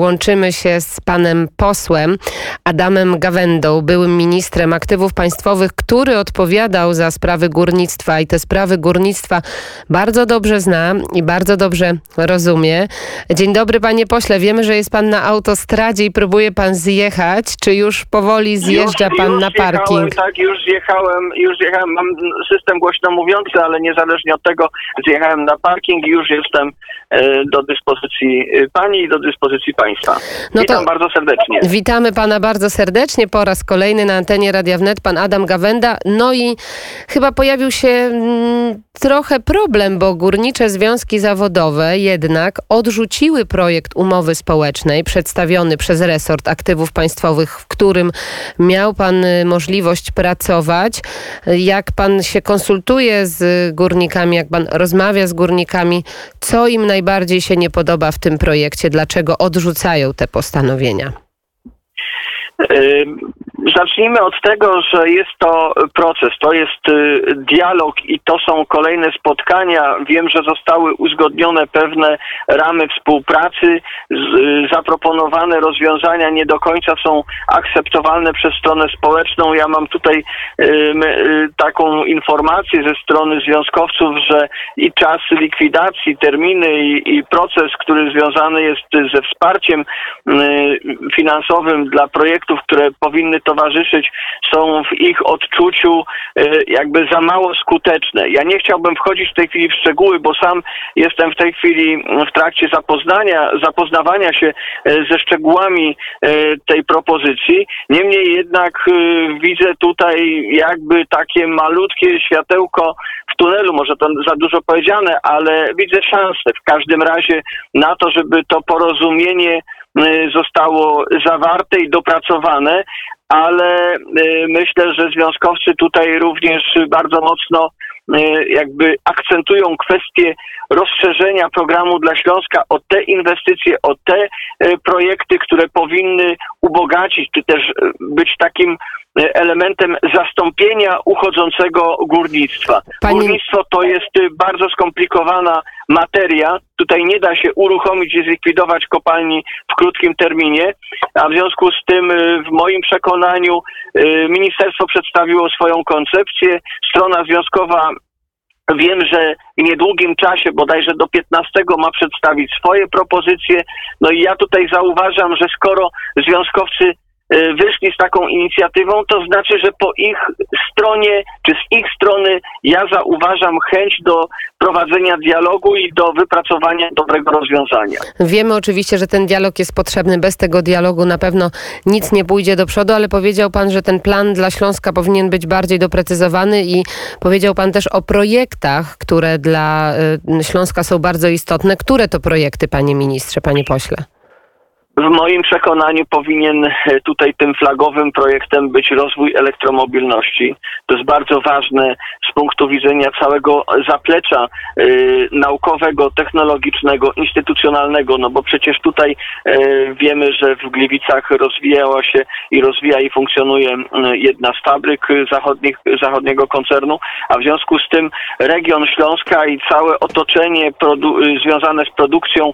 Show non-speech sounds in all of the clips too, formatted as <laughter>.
Łączymy się z panem posłem Adamem Gawędą, byłym ministrem aktywów państwowych, który odpowiadał za sprawy górnictwa i te sprawy górnictwa bardzo dobrze zna i bardzo dobrze rozumie. Dzień dobry panie pośle, wiemy, że jest pan na autostradzie i próbuje pan zjechać. Czy już powoli zjeżdża już, pan już na parking? Jechałem, tak, już zjechałem, już zjechałem. Mam system głośno mówiący, ale niezależnie od tego zjechałem na parking i już jestem e, do dyspozycji e, pani i do dyspozycji państwa. No Witam bardzo serdecznie. Witamy pana bardzo serdecznie po raz kolejny na antenie Radia Wnet, pan Adam Gawenda. No i chyba pojawił się mm, trochę problem, bo górnicze związki zawodowe jednak odrzuciły projekt umowy społecznej przedstawiony przez resort aktywów państwowych, w którym miał pan y, możliwość pracować. Jak pan się konsultuje z górnikami, jak pan rozmawia z górnikami, co im najbardziej się nie podoba w tym projekcie, dlaczego odrzucają te postanowienia? Zacznijmy od tego, że jest to proces, to jest y, dialog i to są kolejne spotkania. Wiem, że zostały uzgodnione pewne ramy współpracy, y, zaproponowane rozwiązania nie do końca są akceptowalne przez stronę społeczną. Ja mam tutaj y, taką informację ze strony związkowców, że i czas likwidacji, terminy i, proces, który związany jest ze wsparciem finansowym dla projektów, które powinny towarzyszyć, są w ich odczuciu y, jakby za mało skuteczne. Ja nie chciałbym wchodzić w tej chwili w szczegóły, bo sam jestem w tej chwili w trakcie zapoznania, zapoznawania się y, ze szczegółami y, tej propozycji. Niemniej jednak widzę tutaj jakby takie malutkie światełko w tunelu, może to za dużo powiedziane, ale widzę szansę w każdym razie na to, żeby to porozumienie zostało zawarte i dopracowane, ale y, myślę, że związkowcy tutaj również bardzo mocno y, jakby akcentują kwestię rozszerzenia programu dla Śląska o te inwestycje, o te y, projekty, które powinny ubogacić, czy też być takim elementem zastąpienia uchodzącego górnictwa. Pani- Górnictwo to jest y, bardzo skomplikowana materia. Tutaj nie da się uruchomić i zlikwidować kopalni w krótkim terminie, a w związku z tym y, w moim przekonaniu y, ministerstwo przedstawiło swoją koncepcję. Strona związkowa Wiem, że w niedługim czasie, bodajże do 15, ma przedstawić swoje propozycje. No i ja tutaj zauważam, że skoro związkowcy y, wyszli z taką inicjatywą, to znaczy, że po ich stronie, czy z ich strony ja zauważam chęć do prowadzenia dialogu i do wypracowania dobrego rozwiązania. Wiemy oczywiście, że ten dialog jest potrzebny. Bez tego dialogu na pewno nic nie pójdzie do przodu, ale powiedział Pan, że ten plan dla Śląska powinien być bardziej doprecyzowany i powiedział Pan też o projektach, które dla y, Śląska są bardzo istotne. Które to projekty, Panie Ministrze, Panie Pośle? W moim przekonaniu powinien e, tutaj tym flagowym projektem być rozwój elektromobilności. To jest bardzo ważne z punktu widzenia całego zaplecza e, naukowego, technologicznego, instytucjonalnego, no bo przecież tutaj e, wiemy, że w Gliwicach rozwijała się i rozwija i funkcjonuje jedna z fabryk zachodnich, zachodniego koncernu, a w związku z tym region Śląska i całe otoczenie związane z produkcją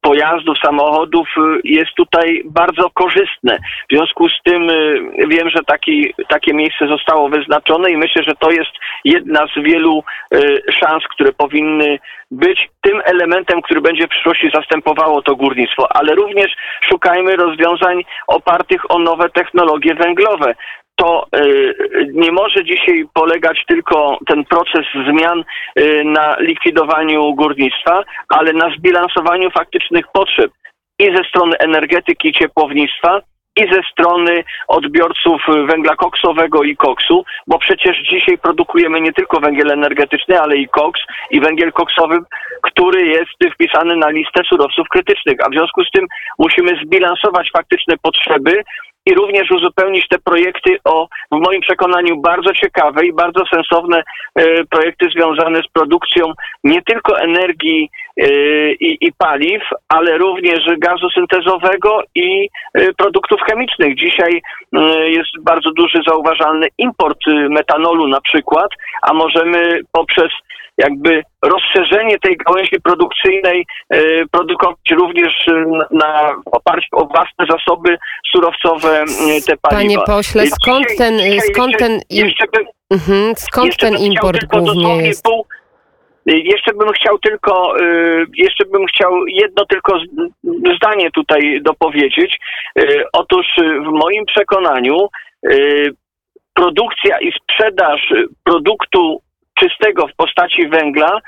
pojazdów, samochodów y, jest tutaj bardzo korzystne. W związku z tym y, wiem, że taki, takie miejsce zostało wyznaczone i myślę, że to jest jedna z wielu y, szans, które powinny być tym elementem, który będzie w przyszłości zastępowało to górnictwo, ale również szukajmy rozwiązań opartych o nowe technologie węglowe to y, nie może dzisiaj polegać tylko ten proces zmian y, na likwidowaniu górnictwa, ale na zbilansowaniu faktycznych potrzeb i ze strony energetyki i ciepłownictwa, i ze strony odbiorców węgla koksowego i koksu, bo przecież dzisiaj produkujemy nie tylko węgiel energetyczny, ale i koks i węgiel koksowy, który jest wpisany na listę surowców krytycznych, a w związku z tym musimy zbilansować faktyczne potrzeby i również uzupełnić te projekty o, w moim przekonaniu, bardzo ciekawe i bardzo sensowne e, projekty związane z produkcją nie tylko energii e, i, i paliw, ale również gazu syntezowego i e, produktów chemicznych. Dzisiaj jest bardzo duży zauważalny import metanolu na przykład, a możemy poprzez jakby rozszerzenie tej gałęzi produkcyjnej e, produkować również e, na oparciu o własne zasoby surowcowe te paliwa. Panie pośle, skąd Dzisiaj- ten, dzisiaj skąd jeszcze- ten, im, Jeszcze bym, mhm, skąd ten import głównie jest? Pół, jeszcze bym chciał tylko, jeszcze bym chciał jedno tylko zdanie tutaj dopowiedzieć. Otóż w moim przekonaniu produkcja i sprzedaż produktu czystego w postaci węgla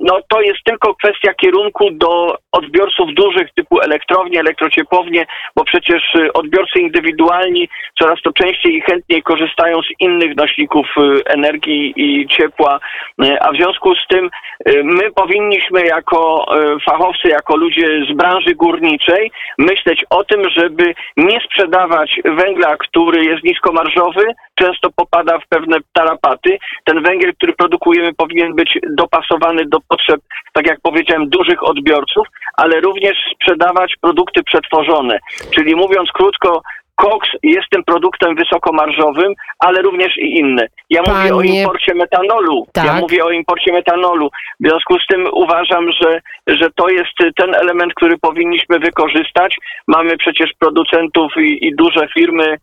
no to jest tylko kwestia kierunku do odbiorców dużych typu elektrownie, elektrociepłownie, bo przecież y, odbiorcy indywidualni coraz to częściej i chętniej korzystają z innych nośników y, energii i ciepła, y, a w związku z tym y, my powinniśmy jako y, fachowcy, jako ludzie z branży górniczej myśleć o tym, żeby nie sprzedawać węgla, który jest niskomarżowy, często popada w pewne tarapaty. Ten węgiel, który produkujemy powinien być dopasowany do potrzeb, tak jak powiedziałem, dużych odbiorców, ale również sprzedawać produkty przetworzone. Czyli mówiąc krótko, koks jest tym produktem wysokomarżowym, ale również i inne. Ja mówię o Panie- imporcie metanolu. Ja Tak. mówię o imporcie metanolu. W związku z tym uważam, że, że to jest ten element, który powinniśmy wykorzystać. Mamy przecież producentów i, i duże firmy y,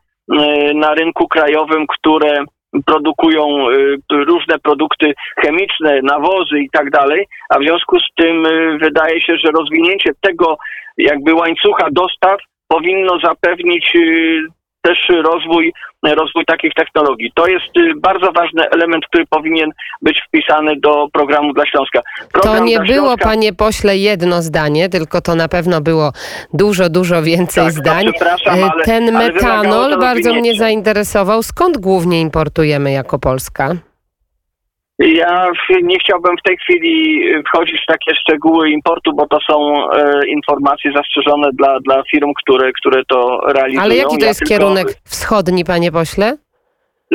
na rynku krajowym, które produkują y, różne produkty chemiczne, nawozy i tak dalej, a w związku z tym y, wydaje się, że rozwinięcie tego jakby łańcucha dostaw powinno zapewnić y, też rozwój, rozwój takich technologii. To jest y, bardzo ważny element, który powinien być wpisany do programu dla Śląska. To Program nie dla było, Śląska, panie pośle, jedno zdanie, tylko to na pewno było dużo, dużo więcej Tak, to zdań. E, ale- Ten metanol to bardzo mnie zainteresował. Skąd głównie importujemy jako Polska? Ja nie chciałbym w tej chwili wchodzić w takie szczegóły importu, bo to są e, informacje zastrzeżone dla, dla firm, które, które to realizują. Ale jaki to Ja jest tylko- kierunek wschodni, panie pośle?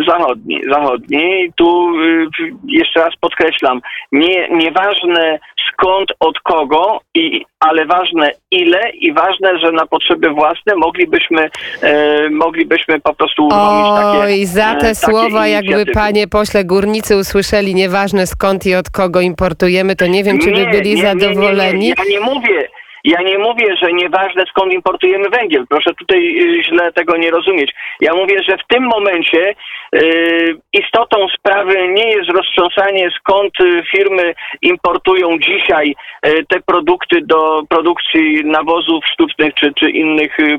Zachodni, zachodni. Tu y, jeszcze raz podkreślam, nie, nieważne skąd, od kogo, i, ale ważne ile i ważne, że na potrzeby własne moglibyśmy, e, moglibyśmy po prostu uruchomić takie Oj, za e, te takie słowa, jakby panie pośle górnicy usłyszeli, nieważne skąd i od kogo importujemy, to nie wiem, czy by Nie, byli nie, zadowoleni. Nie, nie, Ja nie mówię, ja nie mówię, że nieważne skąd importujemy węgiel. Proszę tutaj y, źle tego nie rozumieć. Ja mówię, że w tym momencie y, sprawy nie jest roztrząsanie skąd y, firmy importują dzisiaj y, te produkty do produkcji nawozów sztucznych czy, czy innych y,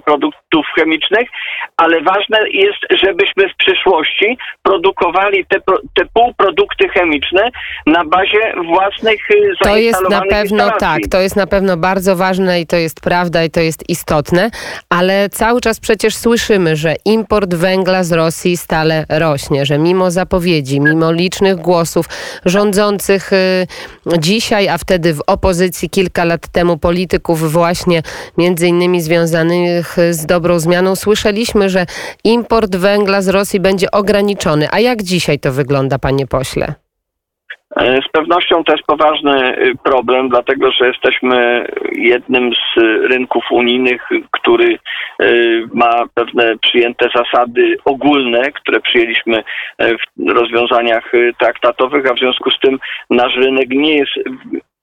produktów chemicznych, ale ważne jest, żebyśmy w przyszłości produkowali te, te półprodukty chemiczne na bazie własnych y, To jest na pewno instalacji. tak, to jest na pewno bardzo ważne i to jest prawda i to jest istotne, ale cały czas przecież słyszymy, że import węgla z Rosji stale rośnie, że mimo zapowiedzi, mimo licznych głosów rządzących y, dzisiaj, a wtedy w opozycji kilka lat temu polityków właśnie między innymi związanych z dobrą zmianą, słyszeliśmy, że import węgla z Rosji będzie ograniczony. A jak dzisiaj to wygląda, panie pośle? E, Z pewnością to jest poważny y, problem, dlatego że jesteśmy jednym z rynków unijnych, który y, ma pewne przyjęte zasady ogólne, które przyjęliśmy e, w rozwiązaniach y, traktatowych, a w związku z tym nasz rynek nie jest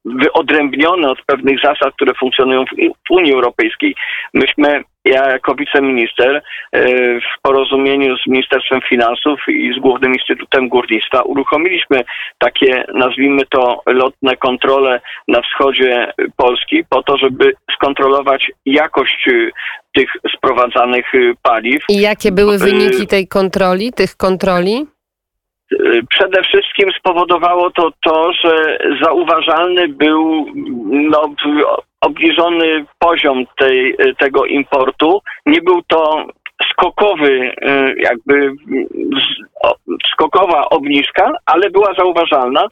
w- wyodrębniony od pewnych zasad, które funkcjonują w w Unii Europejskiej. Myśmy, ja jako wiceminister, e, w porozumieniu z Ministerstwem Finansów i z Głównym Instytutem Górnictwa uruchomiliśmy takie, nazwijmy to, lotne kontrole na wschodzie Polski po to, żeby skontrolować jakość y, tych sprowadzanych y, paliw. I jakie były Y, wyniki tej kontroli, tych kontroli? Y, Przede wszystkim spowodowało to to, że zauważalny był no, obniżony poziom tej, tego importu. Nie był to skokowy, y, jakby skokowa obniżka, ale była zauważalna.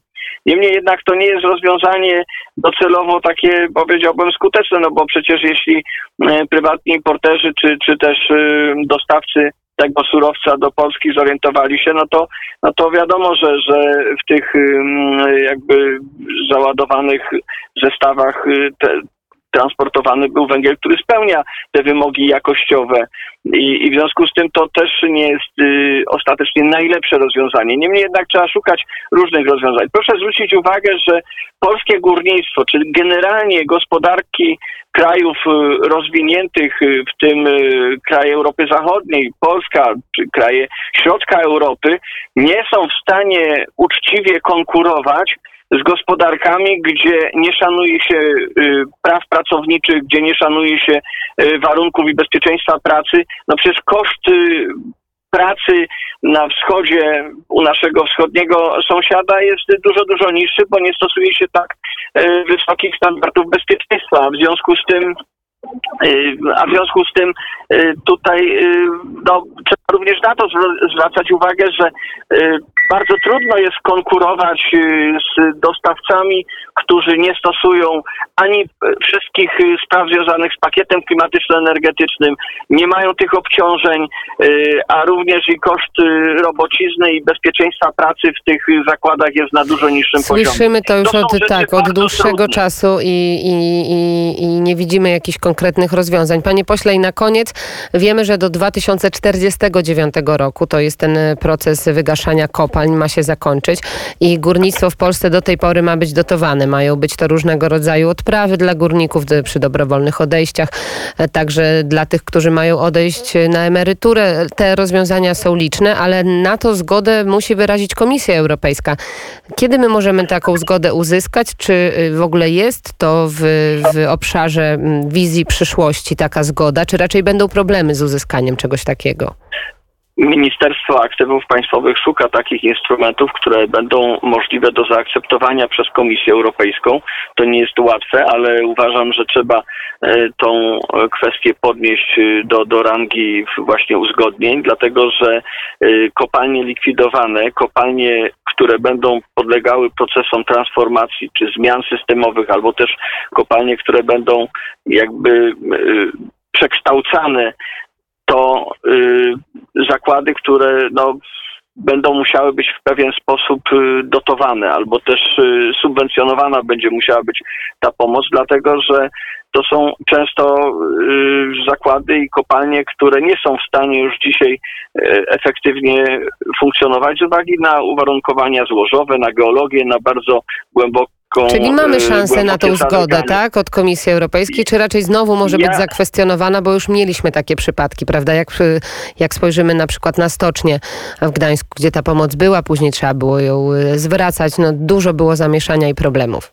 Niemniej jednak to nie jest rozwiązanie docelowo takie, powiedziałbym, skuteczne, no bo przecież jeśli y, prywatni importerzy czy, czy też y, dostawcy tego surowca do Polski zorientowali się, no to, no to wiadomo, że, że w tych jakby załadowanych zestawach y, te, transportowany był węgiel, który spełnia te wymogi jakościowe. I, i w związku z tym to też nie jest y, ostatecznie najlepsze rozwiązanie. Niemniej jednak trzeba szukać różnych rozwiązań. Proszę zwrócić uwagę, że polskie górnictwo, czyli generalnie gospodarki krajów y, rozwiniętych, y, w tym y, kraje Europy Zachodniej, Polska czy kraje środka Europy, nie są w stanie uczciwie konkurować z gospodarkami, gdzie nie szanuje się y, praw pracowniczych, gdzie nie szanuje się y, warunków i bezpieczeństwa pracy. No przecież koszty pracy na wschodzie u naszego wschodniego sąsiada jest dużo, dużo niższy, bo nie stosuje się tak y, wysokich standardów bezpieczeństwa. W związku z tym A w związku z tym tutaj no, również na to zwr- zwracać uwagę, że y, bardzo trudno jest konkurować y, z dostawcami, którzy nie stosują ani y, wszystkich spraw związanych z pakietem klimatyczno-energetycznym, nie mają tych obciążeń, a również i koszt robocizny i bezpieczeństwa pracy w tych zakładach jest na dużo niższym poziomie. Słyszymy to już To od, tak, od dłuższego trudne. czasu i, i, i, i nie widzimy jakichś konkretnych rozwiązań. Panie pośle, i na koniec wiemy, że do 2049 roku, to jest ten e, proces wygaszania kopalń, ma się zakończyć i górnictwo w Polsce do tej pory ma być dotowane. Mają być to różnego rodzaju odprawy dla górników przy dobrowolnych odejściach, e, także dla tych, którzy mają odejść e, na emeryturę. Te rozwiązania są liczne, ale na to zgodę musi wyrazić Komisja Europejska. Kiedy my możemy taką zgodę uzyskać? Czy w ogóle jest to w, w obszarze wizji przyszłości taka zgoda, czy raczej będą problemy z uzyskaniem czegoś takiego? Ministerstwo Aktywów Państwowych szuka takich instrumentów, które będą możliwe do zaakceptowania przez Komisję Europejską. To nie jest łatwe, ale uważam, że trzeba e, tą e, kwestię podnieść e, do, do rangi właśnie uzgodnień, dlatego że kopalnie likwidowane, kopalnie, które będą podlegały procesom transformacji czy zmian systemowych, albo też kopalnie, które będą jakby przekształcane to y, zakłady, które no, będą musiały być w pewien sposób y, dotowane, albo też y, subwencjonowana będzie musiała być ta pomoc, dlatego że to są często zakłady i kopalnie, które nie są w stanie już dzisiaj efektywnie funkcjonować z uwagi na uwarunkowania złożowe, na geologię, na bardzo głęboką Czyli mamy y, szansę na tą zgodę, tak, od Komisji Europejskiej, czy raczej znowu może być Ja- zakwestionowana, bo już mieliśmy takie przypadki, prawda? Jak, przy- jak spojrzymy na przykład na stocznię w Gdańsku, gdzie ta pomoc była, później trzeba było ją y, zwracać, no dużo było zamieszania i problemów.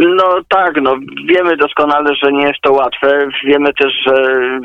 No tak, no wiemy doskonale, że nie jest to łatwe. Wiemy też, że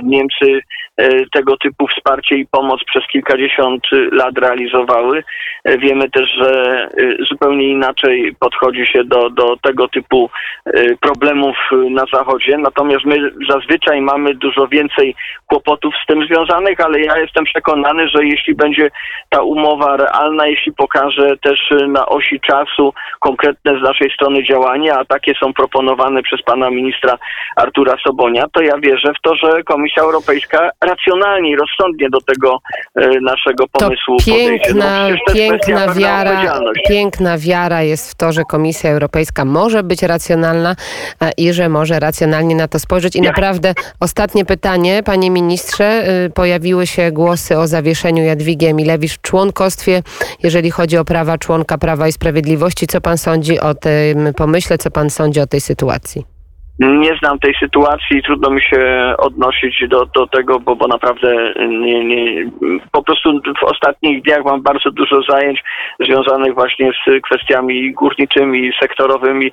Niemcy e, tego typu wsparcie i pomoc przez kilkadziesiąt lat realizowały. E, Wiemy też, że e, zupełnie inaczej podchodzi się do, do tego typu e, problemów na Zachodzie. Natomiast my zazwyczaj mamy dużo więcej kłopotów z tym związanych, ale ja jestem przekonany, że jeśli będzie ta umowa realna, jeśli pokaże też na osi czasu konkretne z naszej strony działania, a takie są proponowane przez pana ministra Artura Sobonia, to ja wierzę w to, że Komisja Europejska racjonalnie i rozsądnie do tego e, naszego pomysłu piękna, No, to jest kwestia piękna wiara, piękna wiara jest w to, że Komisja Europejska może być racjonalna e, i że może racjonalnie na to spojrzeć. I Ja- naprawdę ostatnie pytanie, panie ministrze, y, pojawiły się głosy o zawieszeniu Jadwigi Emilewicz w członkostwie, jeżeli chodzi o prawa członka Prawa i Sprawiedliwości. Co pan sądzi o tym pomyśle, co pan sądzi o tej sytuacji? Nie znam tej sytuacji trudno mi się odnosić do, do tego, bo, bo naprawdę nie, nie, po prostu w ostatnich dniach mam bardzo dużo zajęć związanych właśnie z kwestiami górniczymi, sektorowymi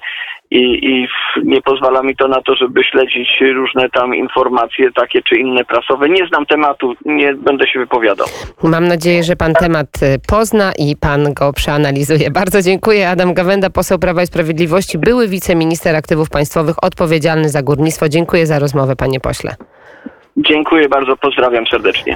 i, i nie pozwala mi to na to, żeby śledzić różne tam informacje takie czy inne prasowe. Nie znam tematu, nie będę się wypowiadał. Mam nadzieję, że pan temat y, pozna i pan go przeanalizuje. <laughs> Bardzo dziękuję. Adam Gawenda, poseł Prawa i Sprawiedliwości, były wiceminister aktywów państwowych, odpowiedzialny za górnictwo. Dziękuję za rozmowę, panie pośle. Dziękuję bardzo, pozdrawiam serdecznie.